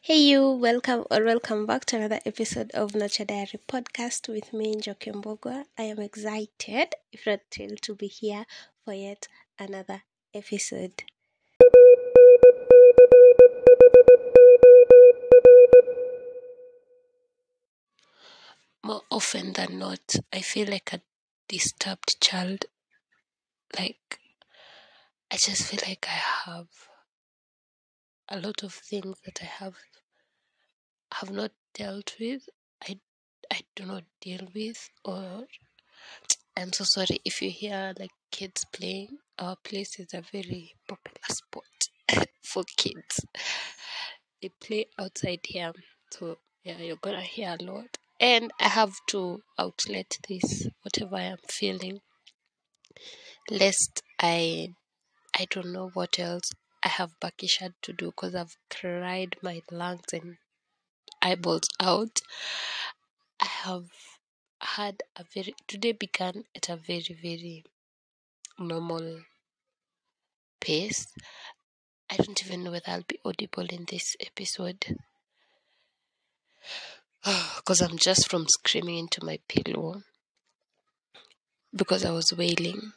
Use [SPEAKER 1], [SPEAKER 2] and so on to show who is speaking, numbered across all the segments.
[SPEAKER 1] Hey you, welcome or welcome back to another episode of Nature Diary podcast with me, Njoki Mbogwa. I am excited, if not thrilled, to be here for yet another episode. More often than not, I feel like a disturbed child. Like, I just feel like I have a lot of things that I have have not dealt with. I I do not deal with, or I'm so sorry if you hear like kids playing. Our place is a very popular spot for kids. They play outside here, so yeah, you're gonna hear a lot. And I have to outlet this whatever I am feeling, lest I I don't know what else I have bakisha to do because I've cried my lungs and eyeballs out. I have had a very today began at a very very normal pace. I don't even know whether I'll be audible in this episode because I'm just from screaming into my pillow because I was wailing.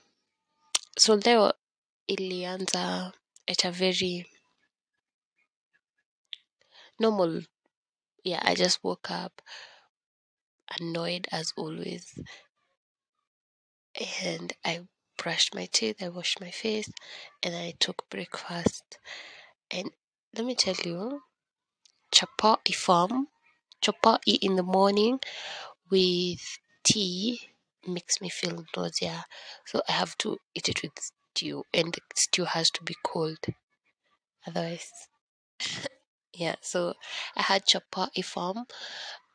[SPEAKER 1] So leo ilianza at a very normal yeah, I just woke up annoyed as always and I brushed my teeth, I washed my face, and I took breakfast. And let me tell you, chapati farm, chapati in the morning with tea makes me feel nausea. So I have to eat it with stew, and the stew has to be cold. Otherwise, yeah. So I had chapati farm,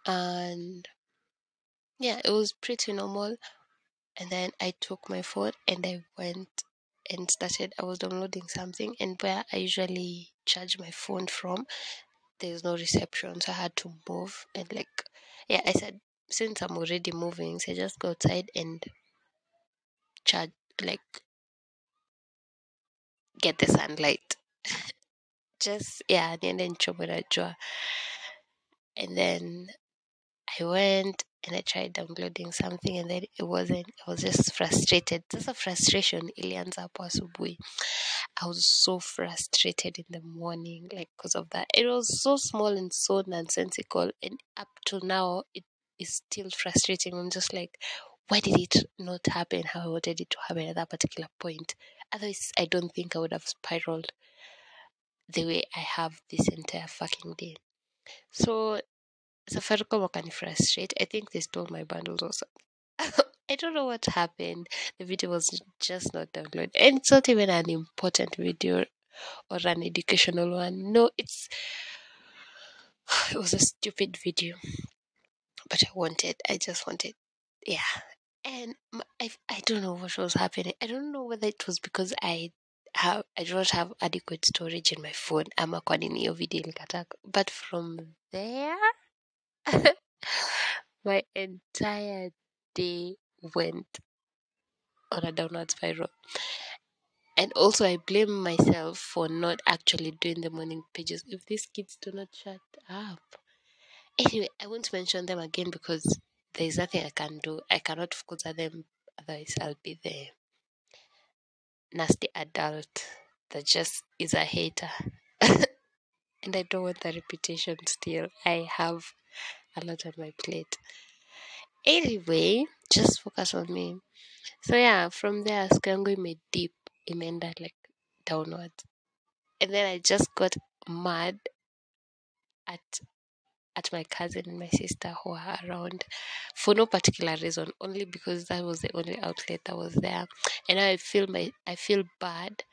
[SPEAKER 1] and yeah, it was pretty normal. And then I took my phone and I went and started. I was downloading something, and where I usually charge my phone from, there's no reception, so I had to move. And like, yeah, I said since I'm already moving, so I just go outside and charge, like, get the sunlight. just yeah, niende nichome na jua. And then I went and I tried downloading something and then it wasn't. I was just frustrated. Just a frustration ilianza hapo. I was so frustrated in the morning, like because of that. It was so small and so nonsensical, and up to now, it is still frustrating. I'm just like, why did it not happen how I wanted it to happen at that particular point? Otherwise, I don't think I would have spiraled the way I have this entire fucking day. So, Safaricom wakani frustrate. I think they stole my bundles also. I don't know what happened. The video was just not downloaded. And it's not even an important video or an educational one. No, it's it was a stupid video. But I wanted, I just wanted, yeah. And I, I don't know what was happening. I don't know whether it was because I have I don't have adequate storage in my phone I'm nini hiyo video ilikataka. But from there, my entire day went on a downward spiral. And also, I blame myself for not actually doing the morning pages. If these kids do not shut up. Anyway, I won't mention them again because there is nothing I can do. I cannot focus on them, otherwise, I'll be the nasty adult that just is a hater. and I don't want that reputation still. I have a lot on my plate. Anyway, just focus on me. So yeah, from there siku yangu ime deep imeenda like downwards. And then I just got mad at at my cousin and my sister who are around for no particular reason, only because that was the only outlet that was there. And I feel my I feel bad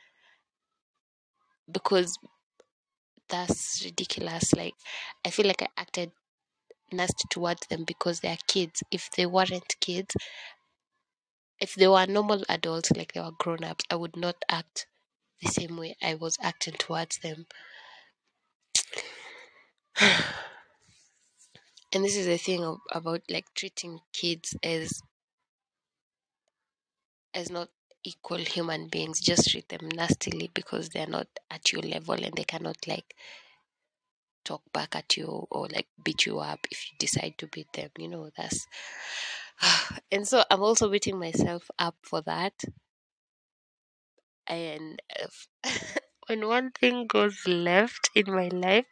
[SPEAKER 1] because that's ridiculous. Like I feel like I acted nasty towards them because they are kids. If they weren't kids, if they were normal adults, like they were grown ups, I would not act the same way I was acting towards them. and this is the thing about like treating kids as as not equal human beings just treat them nastily because they're not at your level and they cannot like talk back at you or like beat you up if you decide to beat them. You know, that's. and so I'm also beating myself up for that. And when one thing goes left in my life,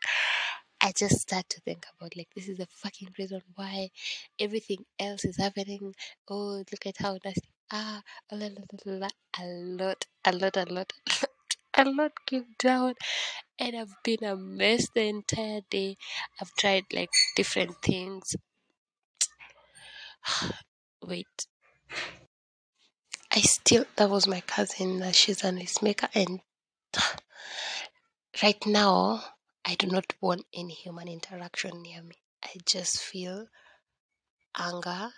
[SPEAKER 1] I just start to think about like this is the fucking reason why everything else is happening. Oh, look at how nasty. Ah, a lot, a lot, a lot, a lot, a lot, a lot came down, and I've been a mess the entire day. I've tried like different things. Wait. I still that was my cousin. She's an maker, and right now I do not want any human interaction near me. I just feel anger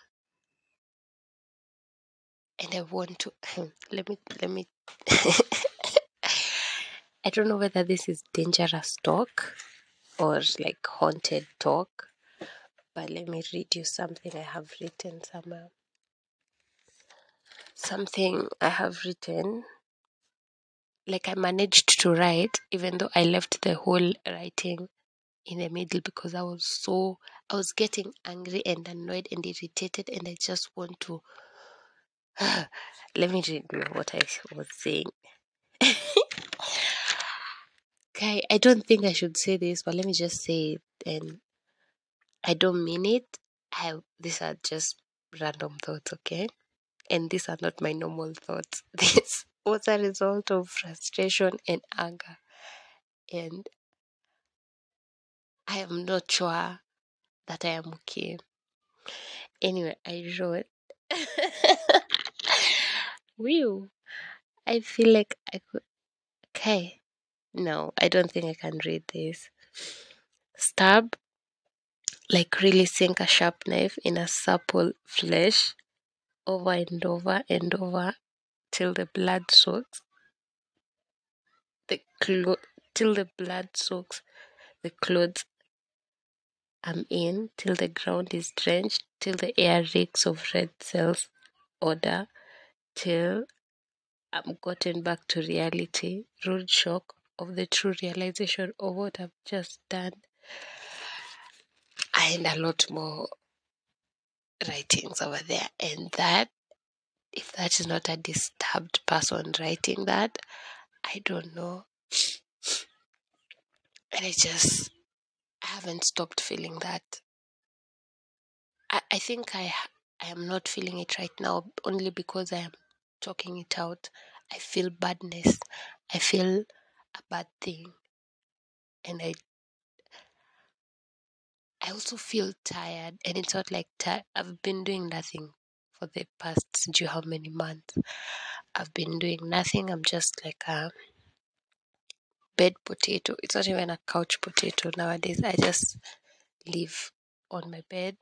[SPEAKER 1] and I want to let me let me I don't know whether this is dangerous talk or like haunted talk, but let me read you something I have written somewhere. Something I have written like I managed to write, even though I left the whole writing in the middle because I was so I was getting angry and annoyed and irritated, and I just want to. Let me read what I was saying. okay, I don't think I should say this, but let me just say it, and I don't mean it. I these are just random thoughts, okay? And these are not my normal thoughts. This was a result of frustration and anger. And I am not sure that I am okay. Anyway, I wrote. Whew. I feel like I could. Okay. No, I don't think I can read this. Stab, like really sink a sharp knife in a supple flesh over and over and over till the blood soaks the clo- till the blood soaks the clothes I'm in, till the ground is drenched, till the air reeks of red cells odor, till I'm gotten back to reality, rude shock of the true realization of what I've just done, and a lot more writings over there. And that, if that is not a disturbed person writing that, I don't know. And I just I haven't stopped feeling that. I, I think I I am not feeling it right now only because I am talking it out. I feel badness. I feel a bad thing. And I I also feel tired and it's not like I've been doing nothing for the past do how many months. I've been doing nothing. I'm just like a bed potato. It's not even a couch potato nowadays. I just live on my bed.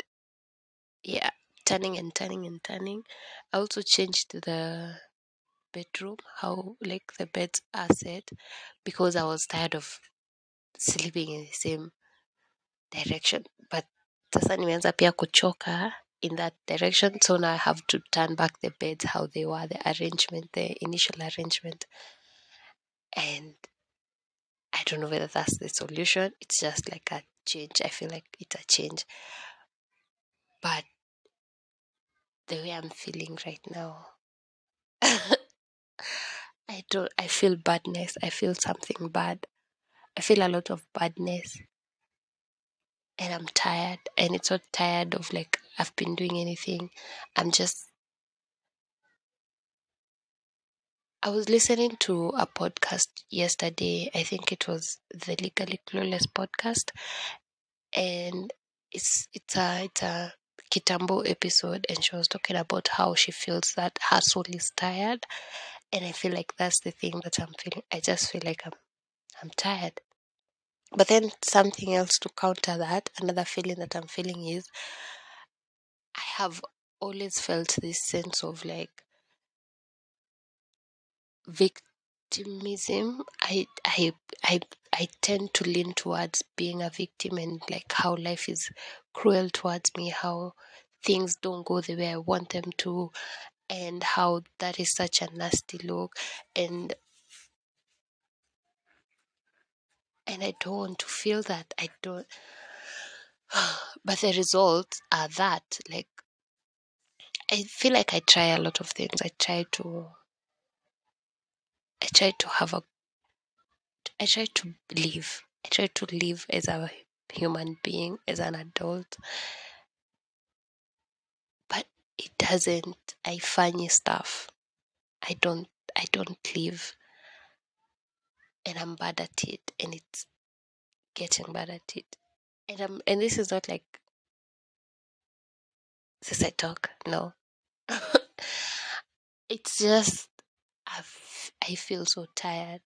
[SPEAKER 1] Yeah, turning and turning and turning. I also changed the bedroom, how like the beds are set, because I was tired of sleeping in the same direction. But sasa nimeanza pia kuchoka in that direction, so now I have to turn back the beds how they were, the arrangement, the initial arrangement, and I don't know whether that's the solution. It's just like a change. I feel like it's a change. But the way I'm feeling right now, I don't, I feel badness. I feel something bad. I feel a lot of badness. And I'm tired. And it's not tired of like I've been doing anything. I'm just, I was listening to a podcast yesterday. I think it was the Legally Clueless podcast. And it's, it's a, it's a, Kitambo episode and she was talking about how she feels that her soul is tired and I feel like that's the thing that I'm feeling. I just feel like I'm I'm tired. But then something else to counter that, another feeling that I'm feeling is I have always felt this sense of like victimism. I I I I tend to lean towards being a victim and like how life is cruel towards me, how things don't go the way I want them to, and how that is such a nasty look. And and I don't want to feel that. I don't. but the results are that like I feel like I try a lot of things. I try to I try to have a I try to live. I try to live as a human being, as an adult. But it doesn't I funny stuff. I don't I don't live and I'm bad at it and it's getting bad at it. And I'm and this is not like I talk, no. it's just I've, I feel so tired.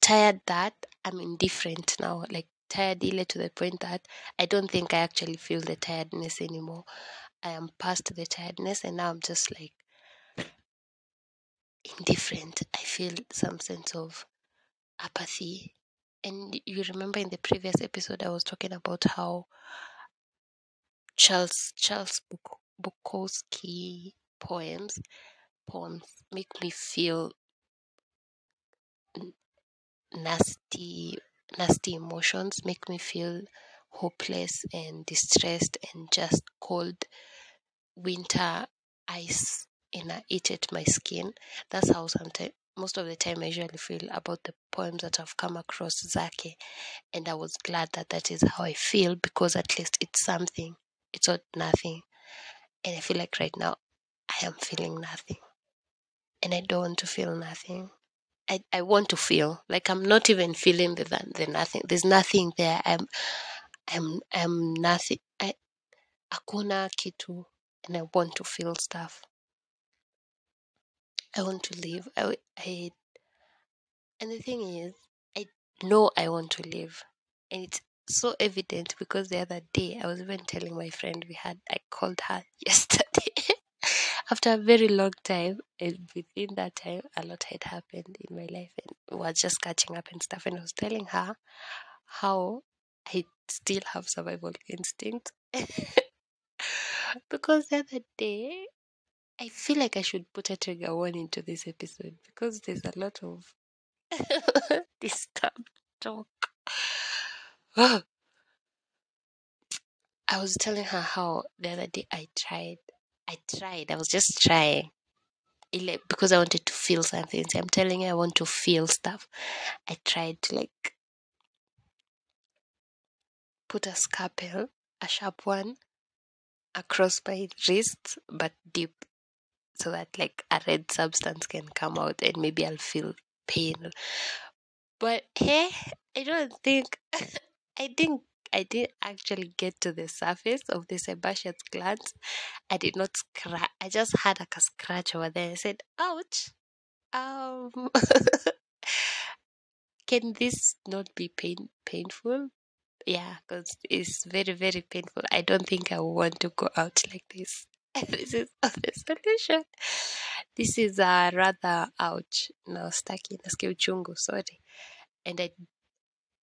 [SPEAKER 1] Tired that I'm indifferent now. Like tired ile to the point that I don't think I actually feel the tiredness anymore. I am past the tiredness and now I'm just like indifferent. I feel some sense of apathy. And you remember in the previous episode I was talking about how Charles Charles Buk- Bukowski poems poems make me feel nasty nasty emotions make me feel hopeless and distressed and just cold winter ice and I it at my skin. That's how sometimes most of the time i usually feel about the poems that i've come across zake and i was glad that that is how i feel because at least it's something it's not nothing and i feel like right now i am feeling nothing and i don't want to feel nothing I, I want to feel like I'm not even feeling the the nothing. There's nothing there. I'm I'm I'm nothing. I hakuna kitu, and I want to feel stuff. I want to live. I I and the thing is, I know I want to live, and it's so evident because the other day I was even telling my friend we had I called her yesterday after a very long time and within that time a lot had happened in my life and were just catching up and stuff and I was telling her how I still have survival instinct because the other day I feel like I should put a trigger warning to this episode because there's a lot of disturbed talk. I was telling her how the other day I tried. I tried. I was just trying. Ile- because I wanted to feel something. So I'm telling you, I want to feel stuff. I tried to like put a scalpel, a sharp one, across my wrist, but deep, so that like a red substance can come out and maybe I'll feel pain. But hey, I don't think I think I didn't actually get to the surface of the sebaceous glands. I did not scratch. I just had like a scratch over there. I said, "Ouch." Um, can this not be pain painful? Yeah, because it's very very painful. I don't think I want to go out like this. this is the solution. This is a rather ouch. No, staki nasikia uchungu. Sorry, and I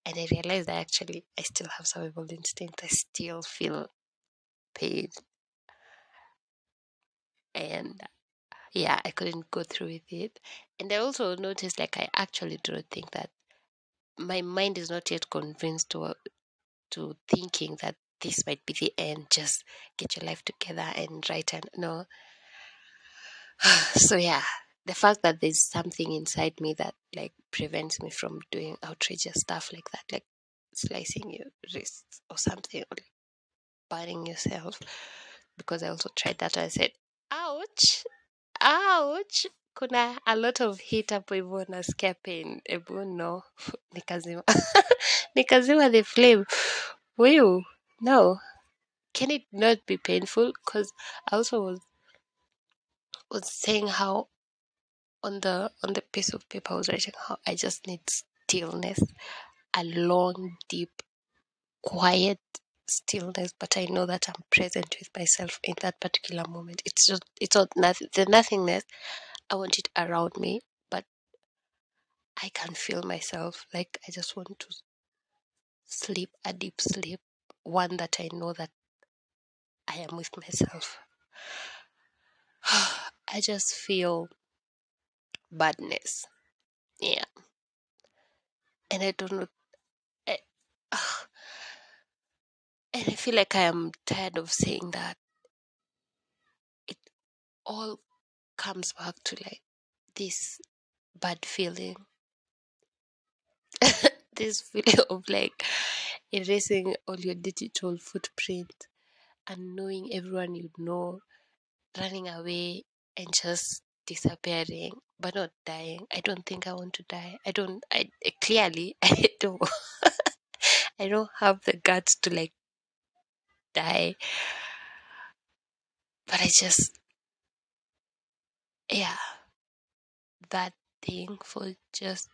[SPEAKER 1] and I realized I actually I still have survival instinct. I still feel pain, and yeah, I couldn't go through with it. And I also noticed like I actually don't think that my mind is not yet convinced to to thinking that this might be the end. Just get your life together and write and no. so yeah, the fact that there's something inside me that like prevents me from doing outrageous stuff like that, like slicing your wrists or something, or burning yourself. Because I also tried that I said, ouch, ouch. Kuna a lot of heat hapo hivyo nasikia pain. Ebu no, nikazima nikazima the flame. Will no, can it not be painful? Because I also was was saying how on the on the piece of paper I was writing how I just need stillness, a long, deep, quiet stillness. But I know that I'm present with myself in that particular moment. It's just it's not nothing the nothingness. I want it around me, but I can feel myself. Like I just want to sleep a deep sleep, one that I know that I am with myself. I just feel badness. Yeah. and I don't know. I, and I feel like I am tired of saying that. It all comes back to like this bad feeling. This feeling of like erasing all your digital footprint and knowing everyone you know running away and just disappearing but not dying. I don't think i want to die. I don't i eh, clearly i don't i don't have the guts to like die. But i just yeah that thing for just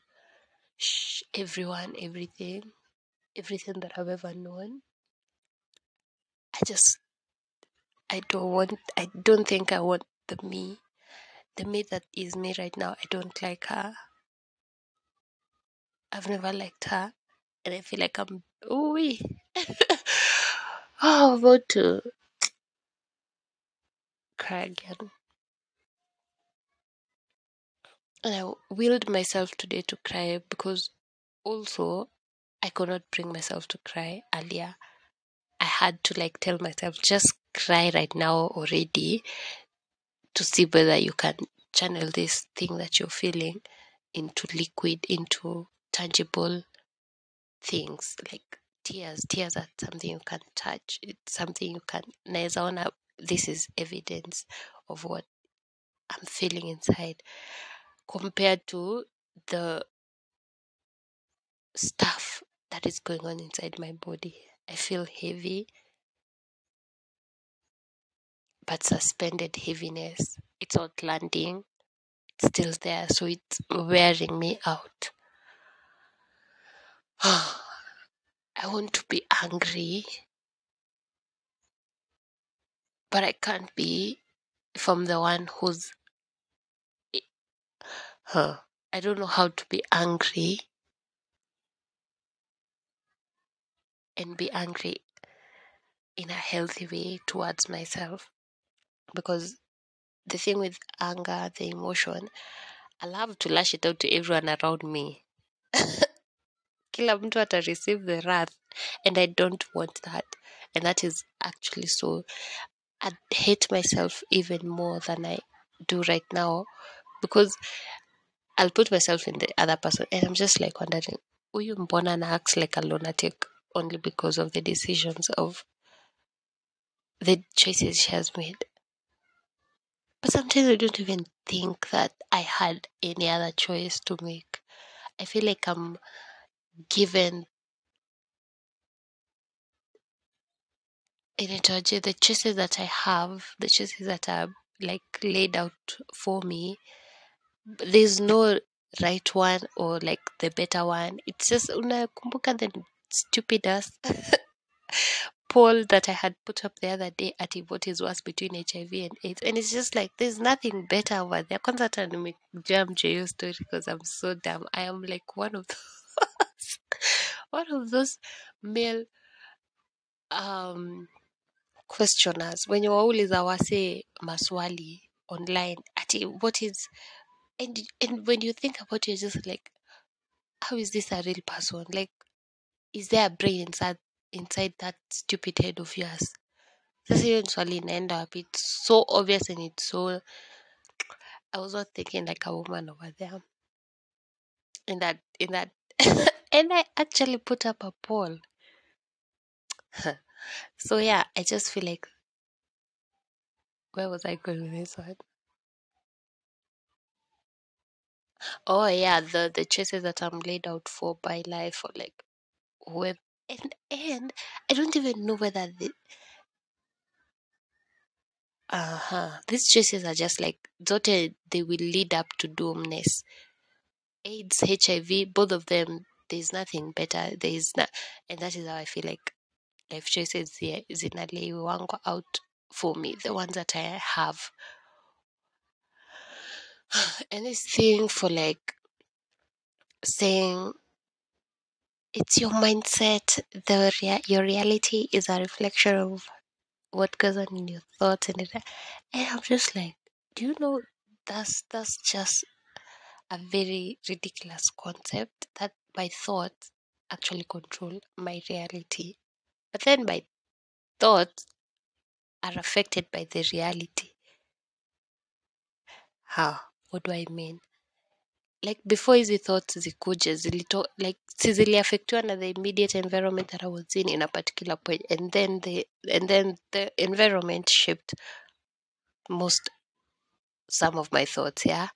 [SPEAKER 1] everyone everything everything that i've ever known. I just i don't want i don't think i want the me the me that is me right now. I don't like her. I've never liked her and i feel like i'm ooh oh, about to cry again and I willed myself today to cry because also I could not bring myself to cry earlier. I had to like tell myself just cry right now already to see whether you can channel this thing that you're feeling into liquid, into tangible things like tears. Tears are something you can touch. It's something you can naweza ona this is evidence of what I'm feeling inside compared to the stuff that is going on inside my body. I feel heavy, but suspended heaviness. It's not landing, it's still there, so it's wearing me out. I want to be angry, but I can't be from the one who's. I don't know how to be angry and be angry in a healthy way towards myself because the thing with anger, the emotion, I love to lash it out to everyone around me. Kila mtu ata receive the wrath and I don't want that. And that is actually so. I hate myself even more than I do right now because I'll put myself in the other person and I'm just like wondering, huyu mbona na acts like a lunatic only because of the decisions of the choices she has made. But sometimes I don't even think that I had any other choice to make. I feel like I'm given inaitwaje the choices that I have, the choices that are like laid out for me. There's no right one or like the better one. It's just unakumbuka the stupid ass poll that I had put up the other day at what is worse between HIV and AIDS. And it's just like there's nothing better over there. Kwanza hata nimejam hiyo story because I'm so dumb. I am like one of those one of those male um questioners When wenye wauliza wase maswali online ati what is and, and when you think about it you're just like how is this a real person? Like is there a brain inside inside that stupid head of yours? Sasa hiyo swali inaenda wapi? It's so obvious and it's so i was not thinking like a woman over there. In that in that and i actually put up a poll. So yeah i just feel like where was i going with this one oh yeah the the choices that i'm laid out for by life or like whoever and and i don't even know whether the uh-huh. These choices are just like zote they will lead up to doomness aids hiv both of them there's nothing better there is not and that is how i feel like life choices zi- zinalewangwa out for me the ones that i have and this thing for like saying it's your mindset the rea- your reality is a reflection of what goes on in your thoughts and it and i'm just like do you know that's that's just a very ridiculous concept that my thoughts actually control my reality. But then my thoughts are affected by the reality. How? What do I mean? Like before hizi thoughts zikuje zilito like si ziliafektiwa na the immediate environment that I was in in a particular point and then the and then the environment shaped most some of my thoughts, yeah.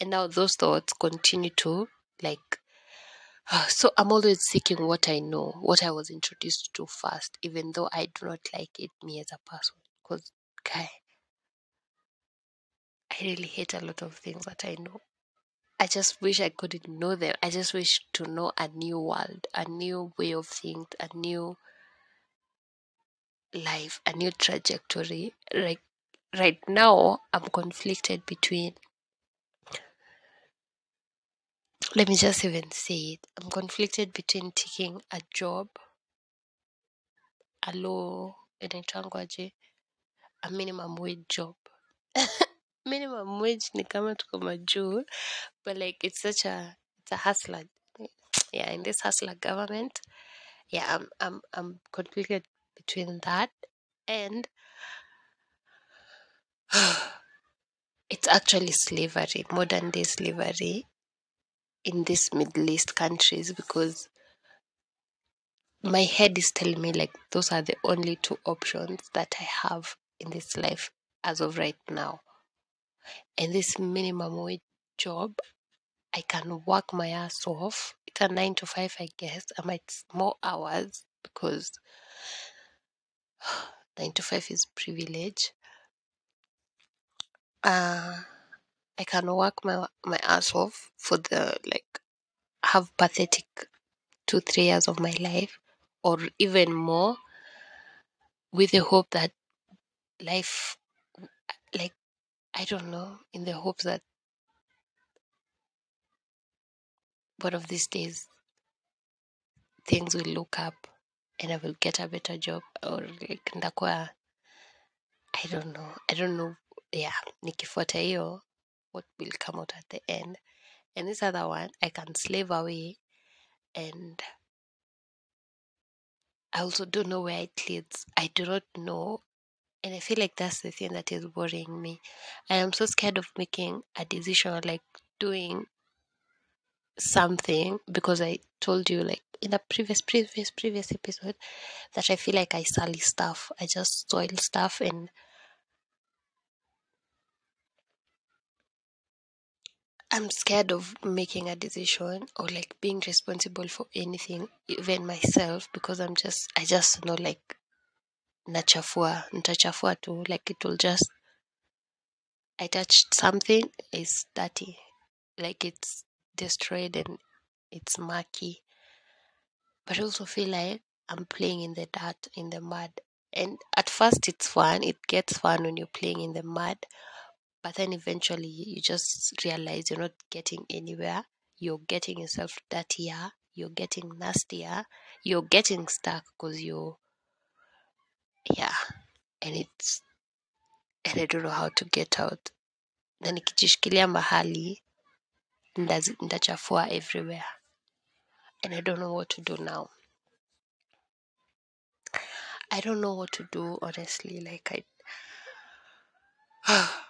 [SPEAKER 1] And now those thoughts continue to like so I'm always seeking what I know, what I was introduced to first, even though I do not like it me as a person. Because guy, I really hate a lot of things that I know. I just wish I couldn't know them. I just wish to know a new world, a new way of things, a new life, a new trajectory. Like right now, I'm conflicted between. Let me just even say it. I'm conflicted between taking a job, a low, inaitangwaje, a minimum wage job. minimum wage ni kama tuko majuu, but like it's such a it's a hustler. Yeah, in this hustler government, yeah, I'm I'm I'm conflicted between that and it's actually slavery, modern day slavery in these Middle East countries because my head is telling me like those are the only two options that I have in this life as of right now. And this minimum wage job, I can work my ass off. It's a nine to five, I guess. I might more hours because nine to five is privilege. Uh, I can work my my ass off for the like have pathetic two three years of my life or even more with the hope that life I don't know in the hopes that one of these days things will look up and I will get a better job or like ndakuwa I don't know. I don't know yeah nikifuata hiyo what will come out at the end. And this other one I can slave away and I also don't know where it leads. I do not know and I feel like that's the thing that is worrying me I am so scared of making a decision like doing something because I told you like in the previous previous previous episode that I feel like I sully stuff. I just soil stuff and I'm scared of making a decision or like being responsible for anything, even myself, because I'm just I just know like nachafua, nitachafua too. Like it will just I touched something, it's dirty. Like it's destroyed and it's murky. But I also feel like I'm playing in the dirt, in the mud. And at first it's fun, it gets fun when you're playing in the mud. But then eventually you just realize you're not getting anywhere. You're getting yourself dirtier, you're getting nastier, you're getting stuck because you're, yeah, and it's, and I don't know how to get out. Na nikijishikilia mahali, ndachafua everywhere. And I don't know what to do now. I don't know what to do, honestly. Like, I.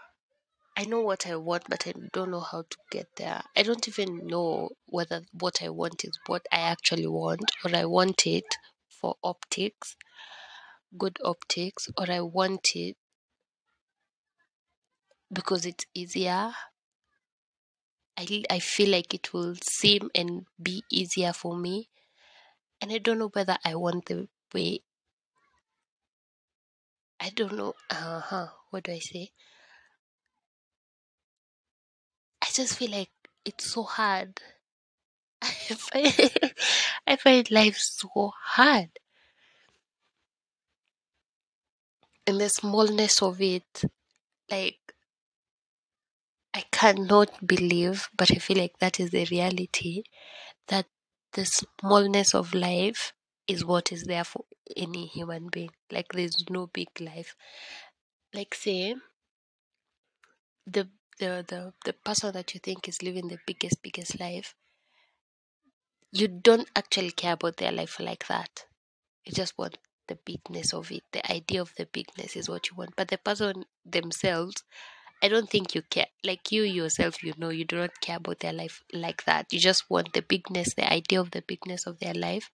[SPEAKER 1] I know what I want, but I don't know how to get there. I don't even know whether what I want is what I actually want, or I want it for optics, good optics, or I want it because it's easier. I, I feel like it will seem and be easier for me. And I don't know whether I want the way. I don't know. Uh huh. What do I say? I just feel like it's so hard. I find, I find life so hard. And the smallness of it, like, I cannot believe, but I feel like that is the reality that the smallness of life is what is there for any human being. Like, there's no big life. Like, say, the the the, the person that you think is living the biggest biggest life you don't actually care about their life like that. You just want the bigness of it. The idea of the bigness is what you want. But the person themselves, I don't think you care. Like you yourself, you know, you do not care about their life like that. You just want the bigness, the idea of the bigness of their life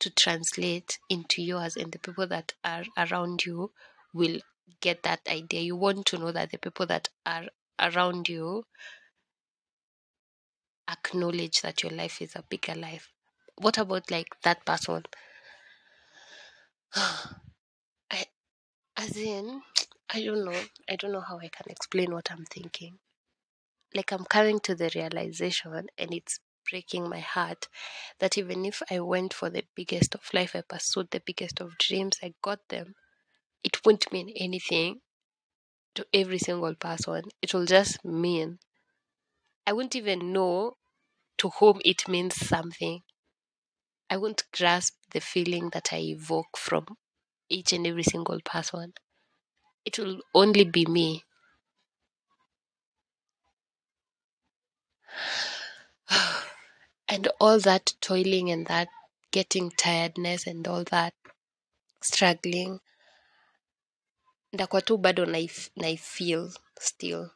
[SPEAKER 1] to translate into yours, and the people that are around you will get that idea. You want to know that the people that are around you acknowledge that your life is a bigger life. What about like that person? I, as in, I don't know. I don't know how I can explain what I'm thinking. Like I'm coming to the realization, and it's breaking my heart that even if I went for the biggest of life, I pursued the biggest of dreams, I got them, it won't mean anything to every single person. It will just mean I won't even know to whom it means something. I won't grasp the feeling that I evoke from each and every single person. It will only be me. and all that toiling and that getting tiredness and all that struggling ndakuwa tu bado naif, naifeel still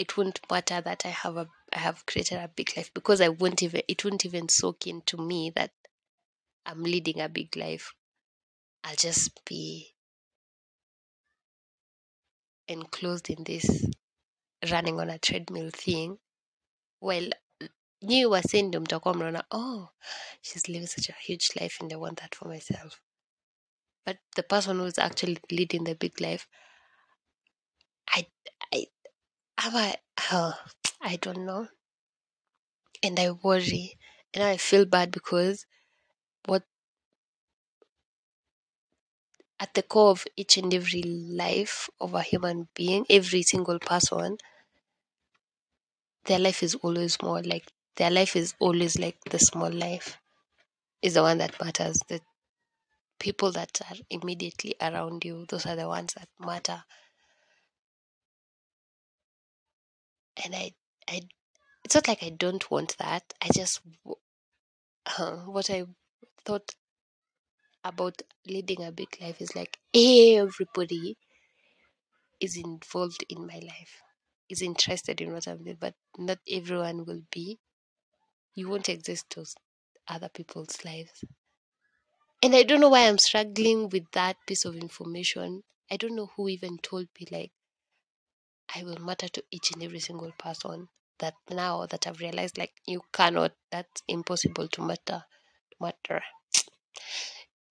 [SPEAKER 1] it won't matter that i have a i have created a big life because i won't even it won't even soak into me that i'm leading a big life. I'll just be enclosed in this running on a treadmill thing. Well nyi wasee ndio mtakuwa mnaona oh she's living such a huge life and i want that for myself. But the person who's actually leading the big life i I, oh, uh, I don't know. And i worry and i feel bad because what at the core of each and every life of a human being every single person their life is always more like their life is always like the small life is the one that matters. The people that are immediately around you those are the ones that matter and i i it's not like i don't want that i just uh, what i thought about leading a big life is like everybody is involved in my life is interested in what i'm doing but not everyone will be. You won't exist to other people's lives. And i don't know why i'm struggling with that piece of information. I don't know who even told me like i will matter to each and every single person that now that i've realized like you cannot that's impossible to matter matter.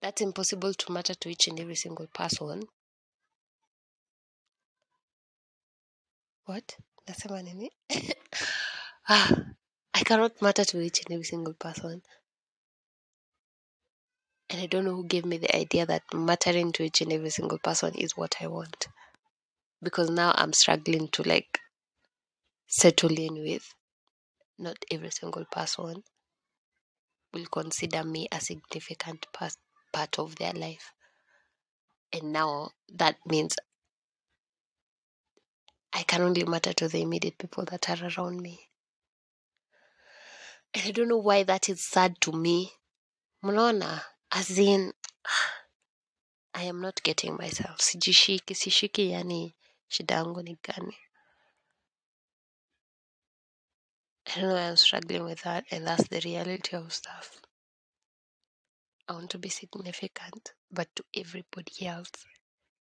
[SPEAKER 1] That's impossible to matter to each and every single person. What? Nasema nini? Ah, i cannot matter to each and every single person. And i don't know who gave me the idea that mattering to each and every single person is what i want because now i'm struggling to like settle in with not every single person will consider me a significant part, part of their life. And now that means i can only matter to the immediate people that are around me. And i don't know why that is sad to me. Mnaona as in i am not getting myself. Sijishiki sishiki yani shida yangu ni gani? I don't know i'm struggling with that and that's the reality of stuff. I want to be significant but to everybody else.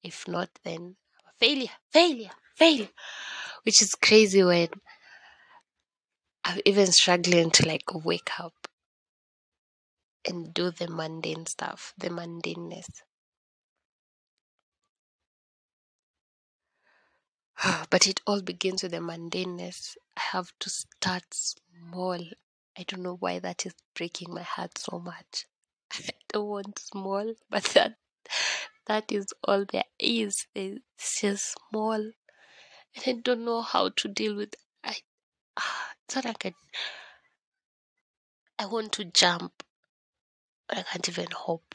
[SPEAKER 1] If not then failure failure failure which is crazy when i'm even struggling to like wake up and do the mundane stuff the mundaneness but it all begins with the mundaneness. I have to start small. I don't know why that is breaking my heart so much. I don't want small, but that that is all there is. It's just small, and I don't know how to deal with. I it's not like I, I want to jump, but I can't even hop.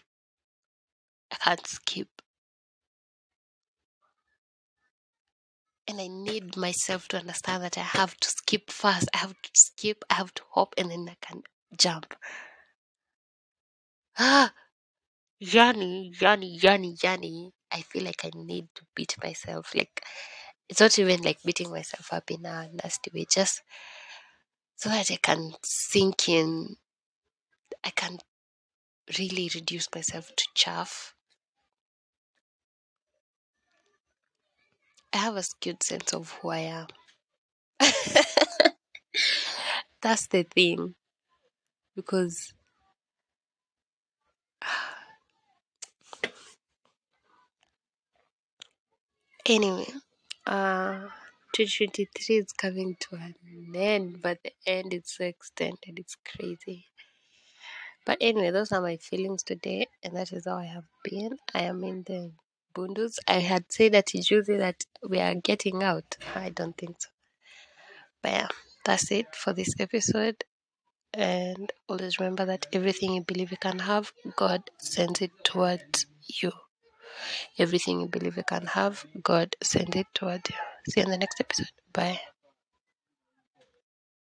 [SPEAKER 1] I can't skip. And I need myself to understand that I have to skip fast. I have to skip, I have to hop, and then I can jump. Ah, Yanni, Yanni, Yanni, Yanni. I feel like I need to beat myself. Like, it's not even like beating myself up in a nasty way, just so that I can sink in. I can really reduce myself to chaff. I have a skewed sense of who I am. That's the thing. Because anyway, uh 2023 is coming to an end, but the end is so extended, it's crazy. But anyway, those are my feelings today, and that is how I have been. I am in the bundles. I had said that it's usually that we are getting out. I don't think so. But yeah, that's it for this episode. And always remember that everything you believe you can have, God sends it towards you. Everything you believe you can have, God sends it towards you. See you in the next episode. Bye.